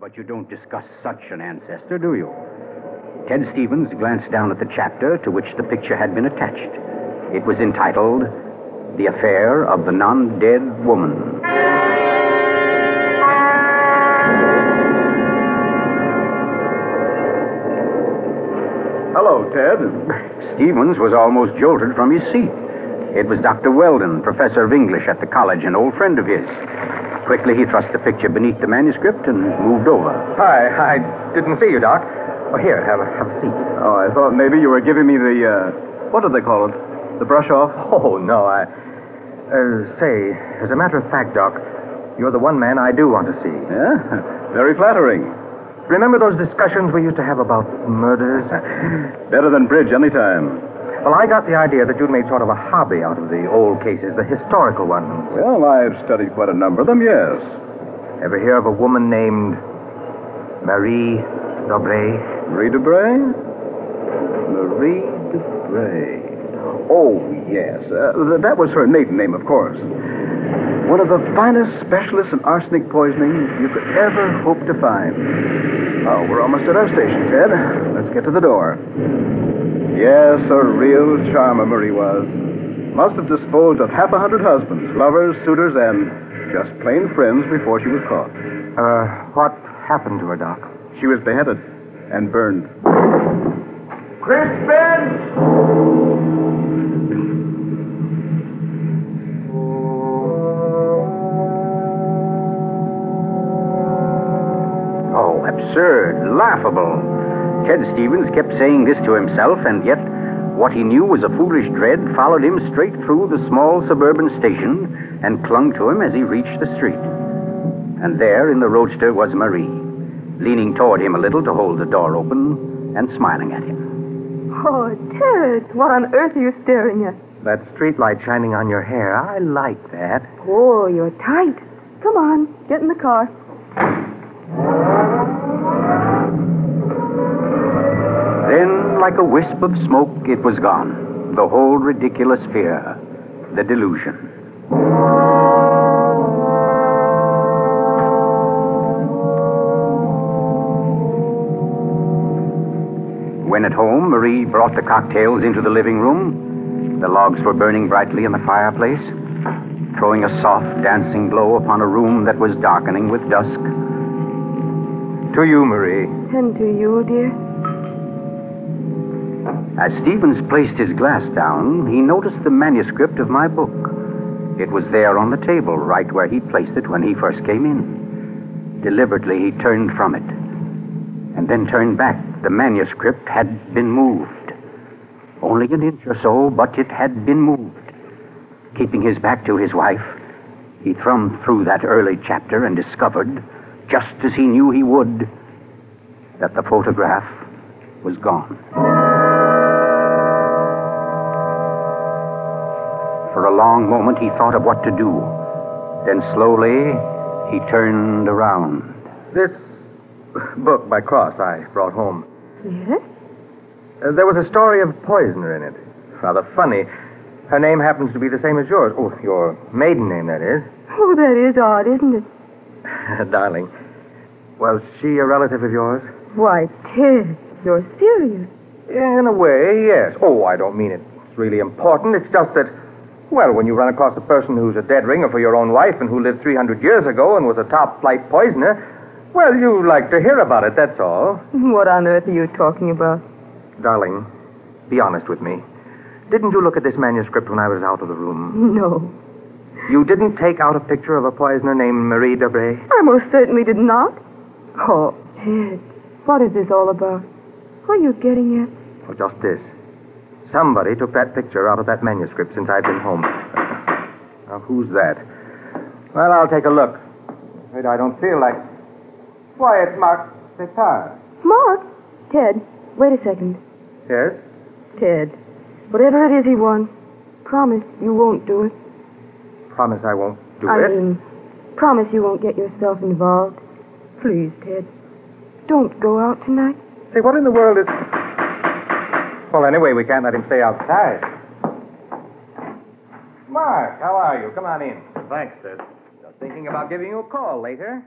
But you don't discuss such an ancestor, do you? Ted Stevens glanced down at the chapter to which the picture had been attached. It was entitled The Affair of the Non Dead Woman. Hello, Ted. Stevens was almost jolted from his seat. It was Dr. Weldon, professor of English at the college, an old friend of his. Quickly, he thrust the picture beneath the manuscript and moved over. Hi, I didn't see you, Doc. Oh, here, have a, have a seat. Oh, I thought maybe you were giving me the, uh, what do they call it? The brush off? Oh, no, I. Uh, say, as a matter of fact, Doc, you're the one man I do want to see. Yeah? Very flattering. Remember those discussions we used to have about murders? Better than bridge anytime. Well, I got the idea that you'd made sort of a hobby out of the old cases, the historical ones. Well, I've studied quite a number of them, yes. Ever hear of a woman named Marie D'Aubray? Marie D'Aubray? Marie D'Aubray. Oh, yes. Uh, that was her maiden name, of course. One of the finest specialists in arsenic poisoning you could ever hope to find. Oh, we're almost at our station, Ted. Let's get to the door. Yes, a real charmer Marie was. Must have disposed of half a hundred husbands, lovers, suitors, and just plain friends before she was caught. Uh, what happened to her, Doc? She was beheaded and burned. Crispin! Oh, absurd, laughable. Ted Stevens kept saying this to himself, and yet what he knew was a foolish dread followed him straight through the small suburban station and clung to him as he reached the street. And there in the roadster was Marie, leaning toward him a little to hold the door open and smiling at him. Oh, Ted, what on earth are you staring at? That streetlight shining on your hair, I like that. Oh, you're tight. Come on, get in the car. Like a wisp of smoke, it was gone. The whole ridiculous fear, the delusion. When at home, Marie brought the cocktails into the living room. The logs were burning brightly in the fireplace, throwing a soft, dancing glow upon a room that was darkening with dusk. To you, Marie. And to you, dear. As Stevens placed his glass down, he noticed the manuscript of my book. It was there on the table, right where he'd placed it when he first came in. Deliberately, he turned from it, and then turned back. The manuscript had been moved. Only an inch or so, but it had been moved. Keeping his back to his wife, he thumbed through that early chapter and discovered, just as he knew he would, that the photograph was gone. For a long moment, he thought of what to do. Then slowly, he turned around. This book by Cross I brought home. Yes? Uh, there was a story of a poisoner in it. Rather funny. Her name happens to be the same as yours. Oh, your maiden name, that is. Oh, that is odd, isn't it? Darling. Was she a relative of yours? Why, Ted, you're serious. In a way, yes. Oh, I don't mean it. it's really important. It's just that, well, when you run across a person who's a dead ringer for your own wife and who lived 300 years ago and was a top flight poisoner, well, you like to hear about it, that's all. What on earth are you talking about? Darling, be honest with me. Didn't you look at this manuscript when I was out of the room? No. You didn't take out a picture of a poisoner named Marie D'Aubray? I most certainly did not. Oh, Ted, what is this all about? What are you getting at? Well, just this. Somebody took that picture out of that manuscript since I've been home. Now, who's that? Well, I'll take a look. Wait, I don't feel like. Why, it's Mark Despard. Mark? Ted, wait a second. Yes? Ted, whatever it is he wants, promise you won't do it. Promise I won't do I it. mean, promise you won't get yourself involved. Please, Ted. Don't go out tonight. Say, what in the world is. Well, anyway, we can't let him stay outside. Mark, how are you? Come on in. Thanks, Ted. Just thinking about giving you a call later.